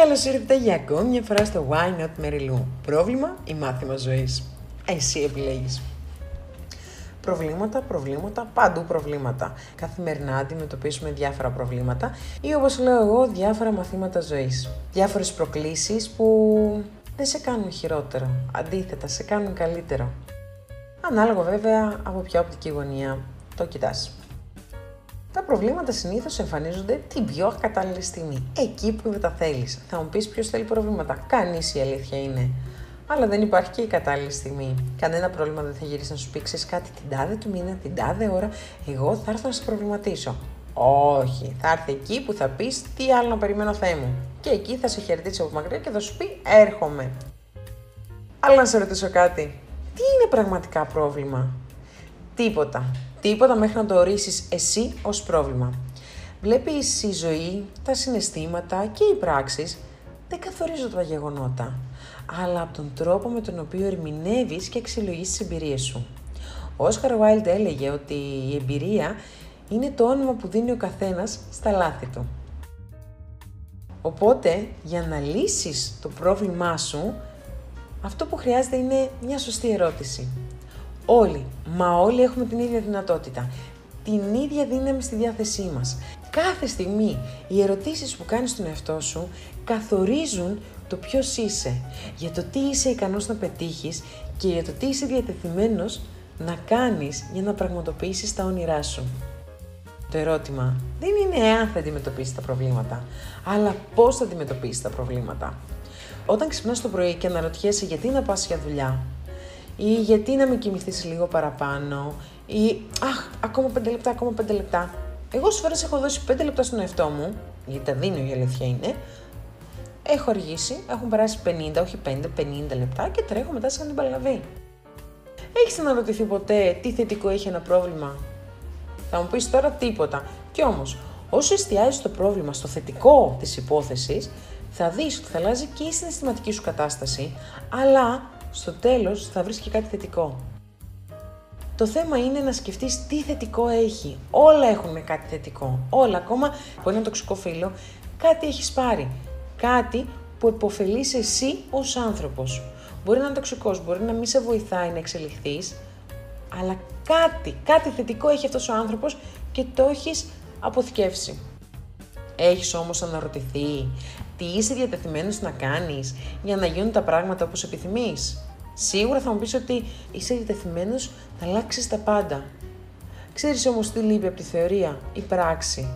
Καλώς ήρθατε για ακόμη μια φορά στο Why Not Mary Lou. Πρόβλημα ή μάθημα ζωής; Εσύ επιλέγεις. Προβλήματα, προβλήματα, παντού προβλήματα. Καθημερινά αντιμετωπίσουμε διάφορα προβλήματα ή όπως λέω εγώ διάφορα μαθήματα ζωής. Διάφορες προκλήσεις που δεν σε κάνουν χειρότερο, αντίθετα σε κάνουν καλύτερο. Ανάλογα βέβαια από ποια οπτική γωνία το κοιτάς. Τα προβλήματα συνήθως εμφανίζονται την πιο κατάλληλη στιγμή, εκεί που δεν τα θέλεις. Θα μου πεις ποιος θέλει προβλήματα, κανείς η αλήθεια είναι. Αλλά δεν υπάρχει και η κατάλληλη στιγμή. Κανένα πρόβλημα δεν θα γυρίσει να σου πει κάτι την τάδε του μήνα, την τάδε ώρα. Εγώ θα έρθω να σε προβληματίσω. Όχι, θα έρθει εκεί που θα πεις τι άλλο να περιμένω Θεέ μου. Και εκεί θα σε χαιρετήσει από μακριά και θα σου πει έρχομαι. Αλλά να σε ρωτήσω κάτι. Τι είναι πραγματικά πρόβλημα; Τίποτα. Τίποτα μέχρι να το ορίσεις εσύ ως πρόβλημα. Βλέπεις η ζωή, τα συναισθήματα και οι πράξεις δεν καθορίζονται τα γεγονότα, αλλά από τον τρόπο με τον οποίο ερμηνεύεις και αξιολογείς τις εμπειρίες σου. Ο Όσκαρ Βάιλντ έλεγε ότι η εμπειρία είναι το όνομα που δίνει ο καθένας στα λάθη του. Οπότε, για να λύσεις το πρόβλημά σου, αυτό που χρειάζεται είναι μια σωστή ερώτηση. Όλοι, μα όλοι έχουμε την ίδια δυνατότητα. Την ίδια δύναμη στη διάθεσή μας. Κάθε στιγμή οι ερωτήσεις που κάνεις στον εαυτό σου καθορίζουν το ποιος είσαι, για το τι είσαι ικανός να πετύχεις και για το τι είσαι διατεθειμένος να κάνεις για να πραγματοποιήσεις τα όνειρά σου. Το ερώτημα δεν είναι εάν θα αντιμετωπίσεις τα προβλήματα, αλλά πώς θα αντιμετωπίσεις τα προβλήματα. Όταν ξυπνάς το πρωί και αναρωτιέσαι γιατί να πας για δουλειά, ή γιατί να με κοιμηθείς λίγο παραπάνω, ή αχ, ακόμα πέντε λεπτά, ακόμα πέντε λεπτά. Εγώ στις φορές έχω δώσει πέντε λεπτά στον εαυτό μου, γιατί τα δίνω η αλήθεια είναι. Έχω αργήσει, έχουν περάσει 50, όχι 5, 50 λεπτά και τρέχω μετά σαν την παλαβή. Έχεις αναρωτηθεί ποτέ τι θετικό έχει ένα πρόβλημα; Θα μου πεις τώρα τίποτα. Κι όμως, όσο εστιάζεις το πρόβλημα στο θετικό της υπόθεσης, θα δεις ότι θα αλλάζει και η συναισθηματική σου κατάσταση, αλλά στο τέλος θα βρεις και κάτι θετικό. Το θέμα είναι να σκεφτείς τι θετικό έχει. Όλα έχουν κάτι θετικό. Όλα, ακόμα από ένα τοξικό φύλλο, κάτι έχεις πάρει. Κάτι που επωφελείς εσύ ως άνθρωπος. Μπορεί να είναι τοξικός, μπορεί να μην σε βοηθάει να εξελιχθείς, αλλά κάτι, κάτι θετικό έχει αυτός ο άνθρωπος και το έχεις αποθηκεύσει. Έχεις όμως αναρωτηθεί τι είσαι διατεθειμένος να κάνεις για να γίνουν τα πράγματα όπως επιθυμείς. Σίγουρα θα μου πεις ότι είσαι διατεθειμένος να αλλάξεις τα πάντα. Ξέρεις όμως τι λείπει από τη θεωρία, η πράξη.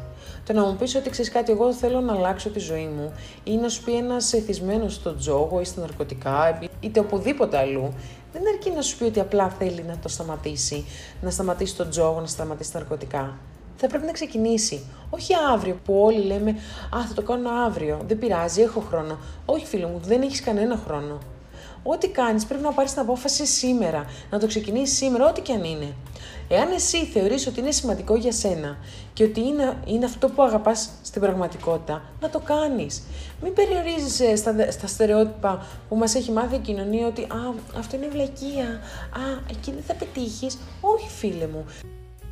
Το να μου πεις ότι ξέρεις κάτι, εγώ θέλω να αλλάξω τη ζωή μου ή να σου πει ένας εθισμένος στο τζόγο ή στα ναρκωτικά είτε οπουδήποτε αλλού, δεν αρκεί να σου πει ότι απλά θέλει να το σταματήσει, να σταματήσει το τζόγο, να σταματήσει τα ναρκωτικά θα πρέπει να ξεκινήσει. Όχι αύριο που όλοι λέμε Α, θα το κάνω αύριο. Δεν πειράζει, έχω χρόνο. Όχι, φίλο μου, δεν έχεις κανένα χρόνο. Ό,τι κάνεις πρέπει να πάρεις την απόφαση σήμερα, να το ξεκινήσεις σήμερα, ό,τι και αν είναι. Εάν εσύ θεωρείς ότι είναι σημαντικό για σένα και ότι είναι, είναι αυτό που αγαπάς στην πραγματικότητα, να το κάνεις. Μην περιορίζεσαι στα, στα στερεότυπα που μας έχει μάθει η κοινωνία ότι «Α, αυτό είναι βλακεία, α, εκεί δεν θα πετύχεις». Όχι φίλε μου,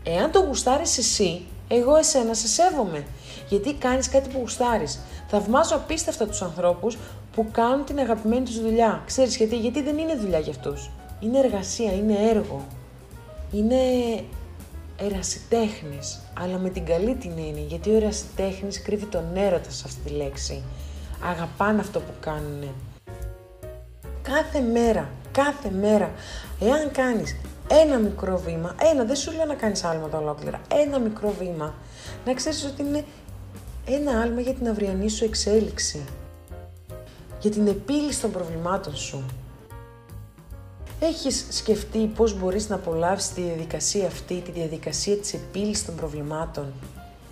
Εάν το γουστάρεις εσύ, εγώ εσένα σε σέβομαι. Γιατί κάνεις κάτι που γουστάρεις. Θαυμάζω απίστευτα τους ανθρώπους που κάνουν την αγαπημένη τους δουλειά. Ξέρεις γιατί, γιατί δεν είναι δουλειά για αυτούς. Είναι εργασία, είναι έργο. Είναι ερασιτέχνη. Αλλά με την καλή την έννοια, γιατί ο ερασιτέχνης κρύβει τον έρωτα σε αυτή τη λέξη. Αγαπάνε αυτό που κάνουν. Κάθε μέρα, κάθε μέρα, εάν κάνεις ένα μικρό βήμα, ένα, δεν σου λέω να κάνεις άλματα ολόκληρα, ένα μικρό βήμα, να ξέρεις ότι είναι ένα άλμα για την αυριανή σου εξέλιξη, για την επίλυση των προβλημάτων σου. Έχεις σκεφτεί πώς μπορείς να απολαύσεις τη διαδικασία αυτή, τη διαδικασία της επίλυσης των προβλημάτων;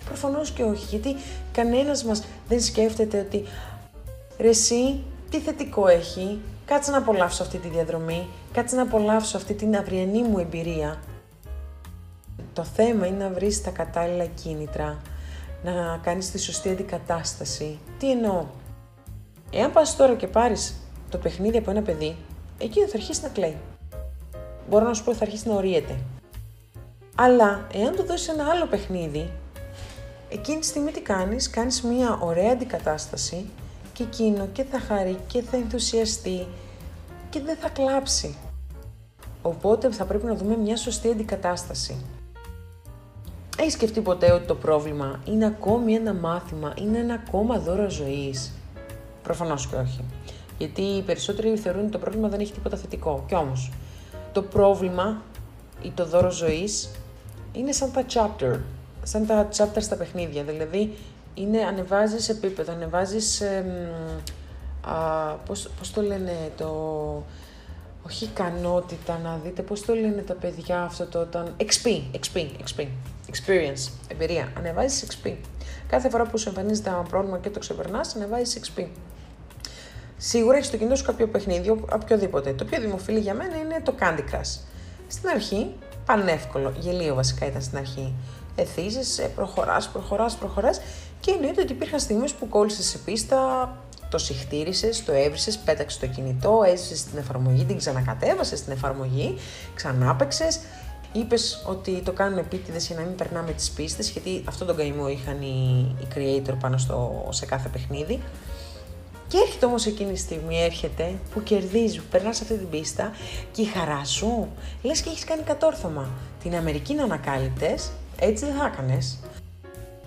Προφανώς και όχι, γιατί κανένας μας δεν σκέφτεται ότι ρε εσύ, τι θετικό έχει, κάτσε να απολαύσω αυτή τη διαδρομή, κάτσε να απολαύσω αυτή την αυριανή μου εμπειρία. Το θέμα είναι να βρεις τα κατάλληλα κίνητρα, να κάνεις τη σωστή αντικατάσταση. Τι εννοώ; Εάν πας τώρα και πάρεις το παιχνίδι από ένα παιδί, εκείνο θα αρχίσει να κλαίει. Μπορώ να σου πω ότι θα αρχίσει να ορίεται. Αλλά εάν του δώσεις ένα άλλο παιχνίδι, εκείνη τη στιγμή τι κάνεις, κάνεις μια ωραία αντικατάσταση και εκείνο και θα χαρεί και θα ενθουσιαστεί και δεν θα κλάψει. Οπότε θα πρέπει να δούμε μια σωστή αντικατάσταση. Έχεις σκεφτεί ποτέ ότι το πρόβλημα είναι ακόμη ένα μάθημα, είναι ένα ακόμα δώρο ζωής; Προφανώς και όχι. Γιατί οι περισσότεροι θεωρούν ότι το πρόβλημα δεν έχει τίποτα θετικό. Κι όμως, το πρόβλημα ή το δώρο ζωής είναι σαν τα chapter, σαν τα chapter στα παιχνίδια. Δηλαδή, είναι, ανεβάζεις επίπεδο, ανεβάζεις, α, πώς, πώς το λένε, το, όχι ικανότητα να δείτε, πώς το λένε τα παιδιά αυτό το όταν, XP, XP, XP, experience, εμπειρία, ανεβάζεις XP. Κάθε φορά που σου εμφανίζεται ένα πρόβλημα και το ξεπερνάς, ανεβάζεις XP. Σίγουρα έχεις στο κινητό σου κάποιο παιχνίδι, οποιοδήποτε. Το πιο δημοφιλή για μένα είναι το Candy Crush. Στην αρχή, πανεύκολο, γελίο βασικά ήταν στην αρχή. Εθίζεσαι, προχωράς, προχωράς, προχωράς και εννοείται ότι υπήρχαν στιγμές που κόλλησες σε πίστα, το συχτήρισες, το έβρισες, πέταξες το κινητό, έζησες την εφαρμογή, την ξανακατέβασες στην εφαρμογή, ξανάπεξε. Είπες ότι το κάνουμε επίτηδες για να μην περνάμε τις πίστες, γιατί αυτόν τον καημό είχαν οι, οι creator πάνω στο, σε κάθε παιχνίδι. Και έρχεται όμως εκείνη τη στιγμή, έρχεται, που κερδίζει, που περνάς αυτή την πίστα και η χαρά σου, λες και έχεις κάνει κατόρθωμα. Την Αμερική να ανακάλυπτες, έτσι δεν θα έκανες.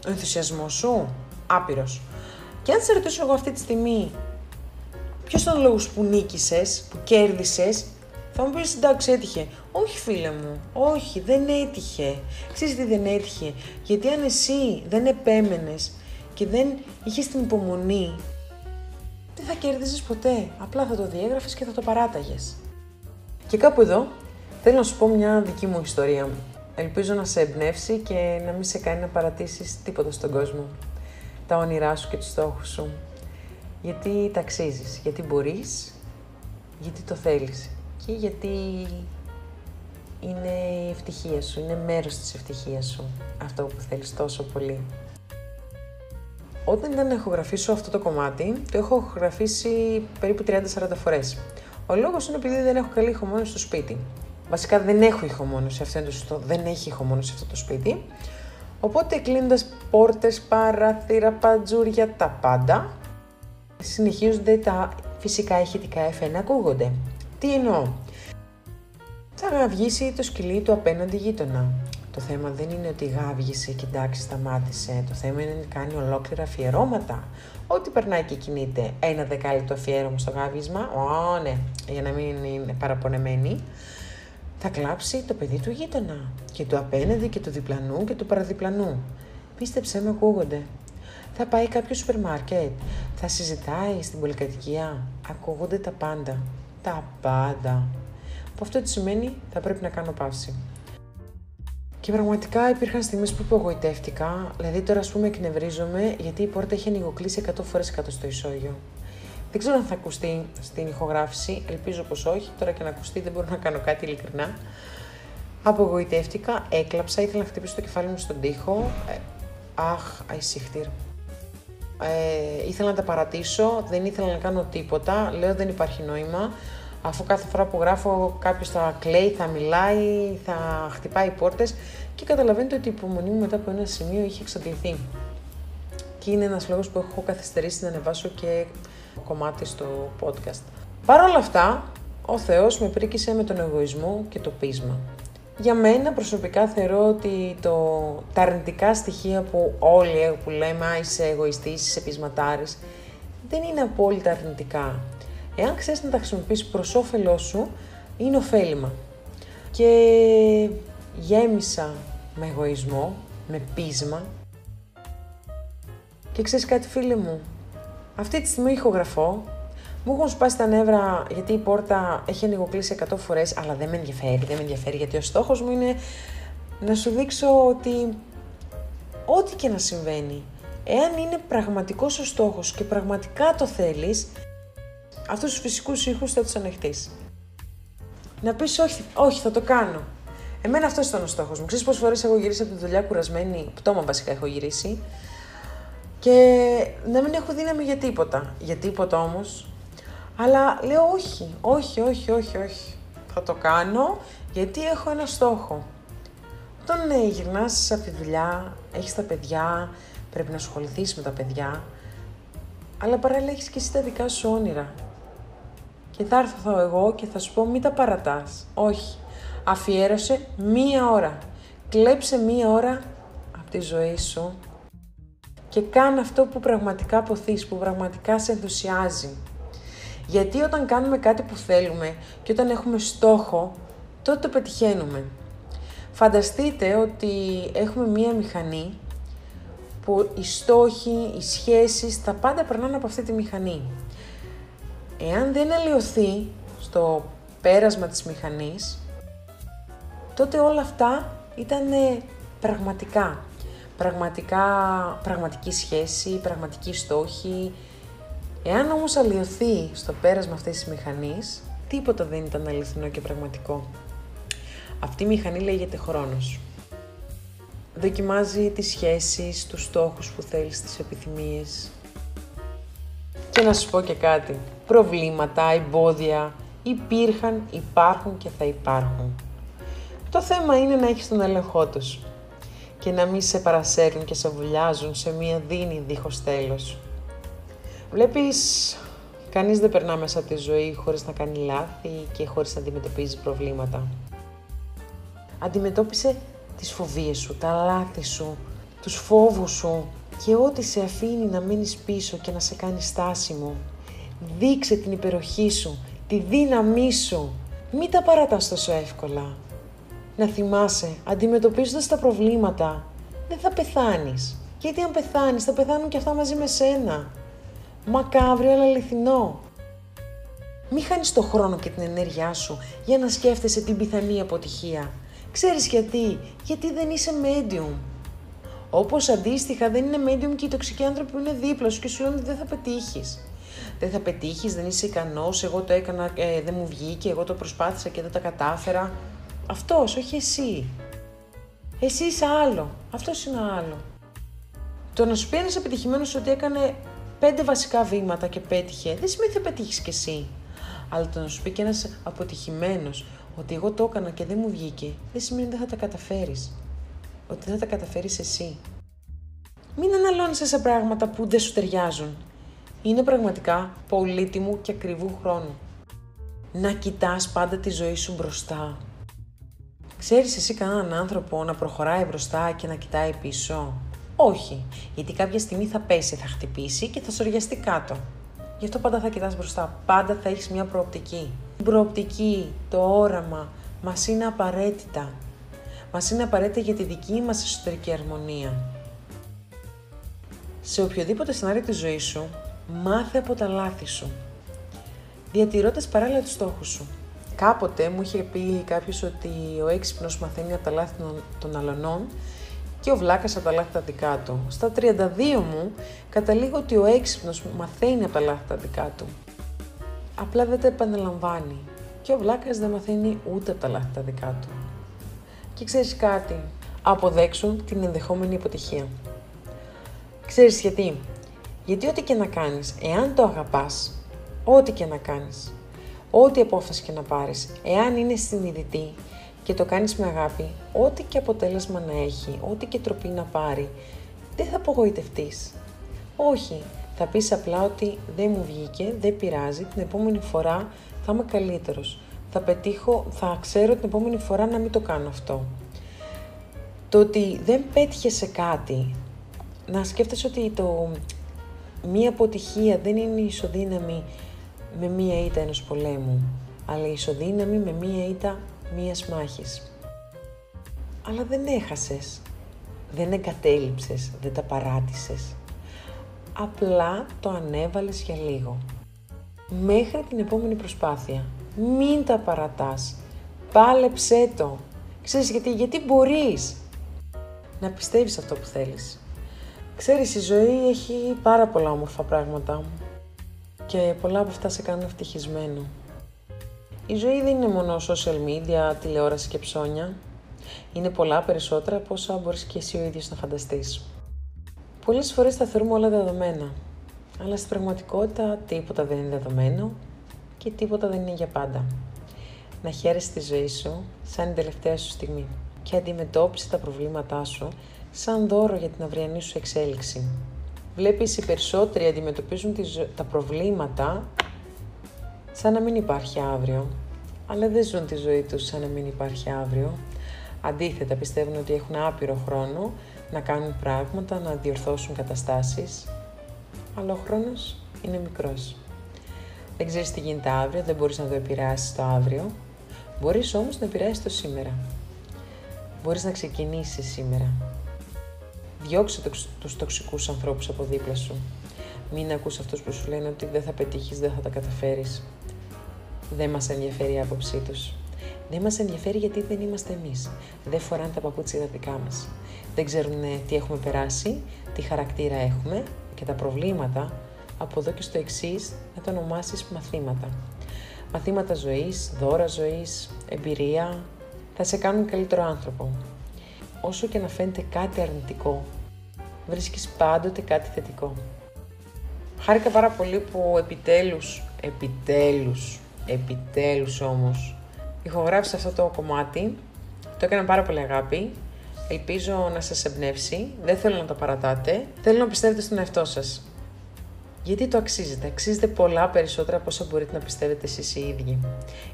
Ο ενθουσιασμός σου, άπειρος. Και αν σε ρωτήσω εγώ αυτή τη στιγμή, ποιος ήταν ο λόγος που νίκησες, που κέρδισες, θα μου πεις εντάξει, έτυχε. Όχι, φίλε μου, όχι, δεν έτυχε. Ξέρεις τι δεν έτυχε; Γιατί αν εσύ δεν επέμενες και δεν είχες την υπομονή δεν θα κέρδιζες ποτέ. Απλά θα το διέγραφες και θα το παράταγες. Και κάπου εδώ θέλω να σου πω μια δική μου ιστορία. Ελπίζω να σε εμπνεύσει και να μην σε κάνει να παρατήσεις τίποτα στον κόσμο. Τα όνειρά σου και τους στόχους σου. Γιατί ταξίζεις, γιατί μπορείς, γιατί το θέλεις και γιατί είναι η ευτυχία σου, είναι μέρος της ευτυχίας σου αυτό που θέλεις τόσο πολύ. Όταν ήταν να ηχογραφήσω αυτό το κομμάτι, το έχω ηχογραφήσει περίπου 30-40 φορές. Ο λόγος είναι επειδή δεν έχω καλή ηχομόνωση στο σπίτι. Βασικά δεν έχω ηχομόνωση, αυτό είναι το σωστό. Δεν έχει ηχομόνωση αυτό το σπίτι. Οπότε κλείνοντας πόρτες, παράθυρα, παντζούρια, τα πάντα, συνεχίζονται τα φυσικά ηχητικά εφέ να ακούγονται. Τι εννοώ; Θα βγήσει το σκυλί του απέναντι γείτονα. Το θέμα δεν είναι ότι γάβγισε και εντάξει σταμάτησε. Το θέμα είναι ότι κάνει ολόκληρα αφιερώματα. Ό,τι περνάει και κινείται ένα δεκάλεπτο αφιέρωμα στο γάβγισμα, ω ναι, για να μην είναι παραπονεμένη, θα κλάψει το παιδί του γείτονα. Και του απέναντι και του διπλανού και του παραδιπλανού. Πίστεψέ με, ακούγονται. Θα πάει κάποιος σούπερ μάρκετ, θα συζητάει στην πολυκατοικία. Ακούγονται τα πάντα. Τα πάντα. Που αυτό τι σημαίνει θα πρέπει να κάνω παύση. Και πραγματικά υπήρχαν στιγμές που απογοητεύτηκα, δηλαδή τώρα ας πούμε εκνευρίζομαι γιατί η πόρτα έχει ανοιγοκλείσει 100 φορές κάτω στο ισόγειο. Δεν ξέρω αν θα ακουστεί στην ηχογράφηση, ελπίζω πως όχι, τώρα και να ακουστεί δεν μπορώ να κάνω κάτι ειλικρινά. Απογοητεύτηκα, έκλαψα, ήθελα να χτυπήσω το κεφάλι μου στον τοίχο. Ε, αχ, αϊσύχτηρ. Ε, ήθελα να τα παρατήσω, δεν ήθελα να κάνω τίποτα, λέω δεν υπάρχει νόημα αφού κάθε φορά που γράφω κάποιος θα κλαίει, θα μιλάει, θα χτυπάει πόρτες και καταλαβαίνετε ότι η υπομονή μου μετά από ένα σημείο είχε εξαντληθεί. Και είναι ένας λόγος που έχω καθυστερήσει να ανεβάσω και κομμάτι στο podcast. Παρ' όλα αυτά, ο Θεός με πρίκησε με τον εγωισμό και το πείσμα. Για μένα προσωπικά θεωρώ ότι το, τα αρνητικά στοιχεία που όλοι που λέμε «Α, είσαι εγωιστής, είσαι πεισματάρης», δεν είναι απόλυτα αρνητικά. Εάν ξέρεις να τα χρησιμοποιήσεις προς όφελός σου, είναι ωφέλιμα. Και γέμισα με εγωισμό, με πείσμα. Και ξέρεις κάτι φίλε μου, αυτή τη στιγμή ηχογραφώ, μου έχουν σπάσει τα νεύρα γιατί η πόρτα έχει ανοιγοκλείσει 100 φορές, αλλά δεν με ενδιαφέρει, δεν με ενδιαφέρει γιατί ο στόχος μου είναι να σου δείξω ότι ό,τι και να συμβαίνει, εάν είναι πραγματικός ο στόχος και πραγματικά το θέλεις, αυτούς τους φυσικούς ήχους θα τους ανεχτείς. Να πεις όχι, όχι, θα το κάνω. Εμένα αυτό ήταν ο στόχος μου. Ξέρεις πόσες φορές έχω γυρίσει από τη δουλειά κουρασμένη, πτώμα βασικά έχω γυρίσει, και να μην έχω δύναμη για τίποτα. Για τίποτα όμως. Αλλά λέω όχι, όχι, όχι, όχι, όχι. Θα το κάνω γιατί έχω ένα στόχο. Όταν ναι, γυρνάς από τη δουλειά, έχεις τα παιδιά, πρέπει να ασχοληθείς με τα παιδιά, αλλά παράλληλα έχεις και εσύ τα δικά σου όνειρα. Και θα έρθω εγώ και θα σου πω μην τα παρατάς. Όχι. Αφιέρωσε μία ώρα. Κλέψε μία ώρα από τη ζωή σου και κάνε αυτό που πραγματικά αποθείς, που πραγματικά σε ενθουσιάζει. Γιατί όταν κάνουμε κάτι που θέλουμε και όταν έχουμε στόχο, τότε το πετυχαίνουμε. Φανταστείτε ότι έχουμε μία μηχανή που οι στόχοι, οι σχέσεις, τα πάντα περνάνε από αυτή τη μηχανή. Εάν δεν αλλοιωθεί στο πέρασμα της μηχανής, τότε όλα αυτά ήταν πραγματικά. Πραγματικά, πραγματική σχέση, πραγματική στόχη. Εάν όμως αλλοιωθεί στο πέρασμα αυτής της μηχανής, τίποτα δεν ήταν αληθινό και πραγματικό. Αυτή η μηχανή λέγεται χρόνος. Δοκιμάζει τις σχέσεις, τους στόχους που θέλεις, τις επιθυμίες. Και να σου πω και κάτι. Προβλήματα, εμπόδια υπήρχαν, υπάρχουν και θα υπάρχουν. Το θέμα είναι να έχεις τον έλεγχό τους και να μην σε παρασέρνουν και σε βουλιάζουν σε μία δίνη δίχως τέλος. Βλέπεις, κανείς δεν περνά μέσα από τη ζωή χωρίς να κάνει λάθη και χωρίς να αντιμετωπίζει προβλήματα. Αντιμετώπισε τις φοβίες σου, τα λάθη σου, τους φόβους σου και ό,τι σε αφήνει να μείνεις πίσω και να σε κάνει στάσιμο. Δείξε την υπεροχή σου, τη δύναμή σου. Μην τα παρατάς τόσο εύκολα. Να θυμάσαι, αντιμετωπίζοντας τα προβλήματα, δεν θα πεθάνεις. Γιατί αν πεθάνεις, θα πεθάνουν και αυτά μαζί με σένα. Μακάβριο, αλλά αληθινό. Μη χάνεις το χρόνο και την ενέργειά σου για να σκέφτεσαι την πιθανή αποτυχία. Ξέρεις γιατί, γιατί δεν είσαι medium. Όπως αντίστοιχα δεν είναι medium και οι τοξικοί άνθρωποι που είναι δίπλα σου και σου λένε ότι δεν θα πετύχεις. Δεν θα πετύχεις, δεν είσαι ικανός, εγώ το έκανα, ε, δεν μου βγήκε, εγώ το προσπάθησα και δεν τα κατάφερα. Αυτός, όχι εσύ. Εσύ είσαι άλλο. Αυτός είναι άλλο. Το να σου πει ένας επιτυχημένος ότι έκανε πέντε βασικά βήματα και πέτυχε, δεν σημαίνει ότι θα πετύχεις κι εσύ. Αλλά το να σου πει και ένας αποτυχημένος ότι εγώ το έκανα και δεν μου βγήκε, δεν σημαίνει ότι δεν θα τα καταφέρεις. Ότι δεν θα τα καταφέρεις εσύ. Μην αναλώνεσαι σε πράγματα που δεν σου ταιριάζουν. Είναι πραγματικά πολύτιμου και ακριβού χρόνου. Να κοιτάς πάντα τη ζωή σου μπροστά. Ξέρεις εσύ κανέναν άνθρωπο να προχωράει μπροστά και να κοιτάει πίσω; Όχι, γιατί κάποια στιγμή θα πέσει, θα χτυπήσει και θα σοριαστεί κάτω. Γι' αυτό πάντα θα κοιτάς μπροστά, πάντα θα έχεις μια προοπτική. Η προοπτική, το όραμα, μας είναι απαραίτητα. Μας είναι απαραίτητα για τη δική μας εσωτερική αρμονία. Σε οποιοδήποτε σενάριο της ζωής σου, μάθε από τα λάθη σου, διατηρώντας παράλληλα τους στόχους σου. Κάποτε μου είχε πει κάποιος ότι ο έξυπνος μαθαίνει από τα λάθη των αλωνών και ο βλάκας από τα λάθη τα δικά του. Στα 32 μου καταλήγω ότι ο έξυπνος μαθαίνει από τα λάθη τα δικά του. Απλά δεν τα επαναλαμβάνει. Και ο βλάκας δεν μαθαίνει ούτε από τα λάθη τα δικά του. Και ξέρεις κάτι, αποδέξουν την ενδεχόμενη αποτυχία. Ξέρεις γιατί; Γιατί ό,τι και να κάνεις, εάν το αγαπάς, ό,τι και να κάνεις, ό,τι απόφαση και να πάρεις, εάν είναι συνειδητή και το κάνεις με αγάπη, ό,τι και αποτέλεσμα να έχει, ό,τι και τροπή να πάρει, δεν θα απογοητευτείς. Όχι, θα πεις απλά ότι δεν μου βγήκε, δεν πειράζει, την επόμενη φορά θα είμαι καλύτερος. Θα πετύχω, θα ξέρω την επόμενη φορά να μην το κάνω αυτό. Το ότι δεν πέτυχε σε κάτι, να σκέφτεσαι ότι το, μία αποτυχία δεν είναι ισοδύναμη με μία ήττα ενός πολέμου, αλλά ισοδύναμη με μία ήττα μίας μάχης. Αλλά δεν έχασες, δεν εγκατέλειψες, δεν τα παράτησες. Απλά το ανέβαλες για λίγο. Μέχρι την επόμενη προσπάθεια. Μην τα παρατάς. Πάλεψέ το. Ξέρεις γιατί, γιατί μπορείς να πιστεύεις αυτό που θέλεις. Ξέρεις, η ζωή έχει πάρα πολλά όμορφα πράγματα και πολλά από αυτά σε κάνουν ευτυχισμένο. Η ζωή δεν είναι μόνο social media, τηλεόραση και ψώνια. Είναι πολλά περισσότερα από όσα μπορείς και εσύ ο ίδιος να φανταστείς. Πολλές φορές τα θεωρούμε όλα δεδομένα, αλλά στην πραγματικότητα τίποτα δεν είναι δεδομένο και τίποτα δεν είναι για πάντα. Να χαίρεσαι τη ζωή σου σαν την τελευταία σου στιγμή και αντιμετώπισε τα προβλήματά σου σαν δώρο για την αυριανή σου εξέλιξη. Βλέπεις οι περισσότεροι αντιμετωπίζουν τα προβλήματα σαν να μην υπάρχει αύριο. Αλλά δεν ζουν τη ζωή τους σαν να μην υπάρχει αύριο. Αντίθετα, πιστεύουν ότι έχουν άπειρο χρόνο να κάνουν πράγματα, να διορθώσουν καταστάσεις. Αλλά ο χρόνος είναι μικρός. Δεν ξέρεις τι γίνεται αύριο, δεν μπορείς να το επηρεάσεις το αύριο. Μπορείς όμως να επηρεάσεις το σήμερα. Μπορείς να ξεκινήσεις σήμερα. Διώξε τους τοξικούς ανθρώπους από δίπλα σου. Μην ακούς αυτούς που σου λένε ότι δεν θα πετύχεις, δεν θα τα καταφέρεις. Δεν μας ενδιαφέρει η άποψή τους. Δεν μας ενδιαφέρει γιατί δεν είμαστε εμείς. Δεν φοράνε τα παπούτσια τα δικά μας. Δεν ξέρουν τι έχουμε περάσει, τι χαρακτήρα έχουμε και τα προβλήματα από εδώ και στο εξής να το ονομάσεις μαθήματα. Μαθήματα ζωής, δώρα ζωής, εμπειρία, θα σε κάνουν καλύτερο άνθρωπο. Όσο και να φαίνεται κάτι αρνητικό, βρίσκεις πάντοτε κάτι θετικό. Χάρηκα πάρα πολύ που επιτέλους, επιτέλους, επιτέλους όμως, ηχογράφησα αυτό το κομμάτι. Το έκανα πάρα πολύ αγάπη. Ελπίζω να σας εμπνεύσει. Δεν θέλω να το παρατάτε. Θέλω να πιστεύετε στον εαυτό σας. Γιατί το αξίζετε; Αξίζετε πολλά περισσότερα από όσα μπορείτε να πιστεύετε εσείς οι ίδιοι.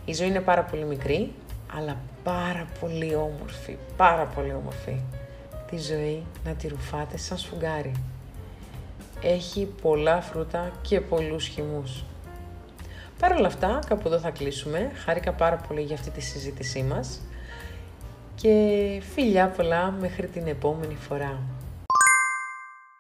Η ζωή είναι πάρα πολύ μικρή, αλλά πάρα πολύ όμορφη. Πάρα πολύ όμορφη. Τη ζωή να τη ρουφάτε σαν σφουγγάρι. Έχει πολλά φρούτα και πολλούς χυμούς. Παρ' όλα αυτά, κάπου εδώ θα κλείσουμε. Χάρηκα πάρα πολύ για αυτή τη συζήτησή μας. Και φιλιά πολλά μέχρι την επόμενη φορά.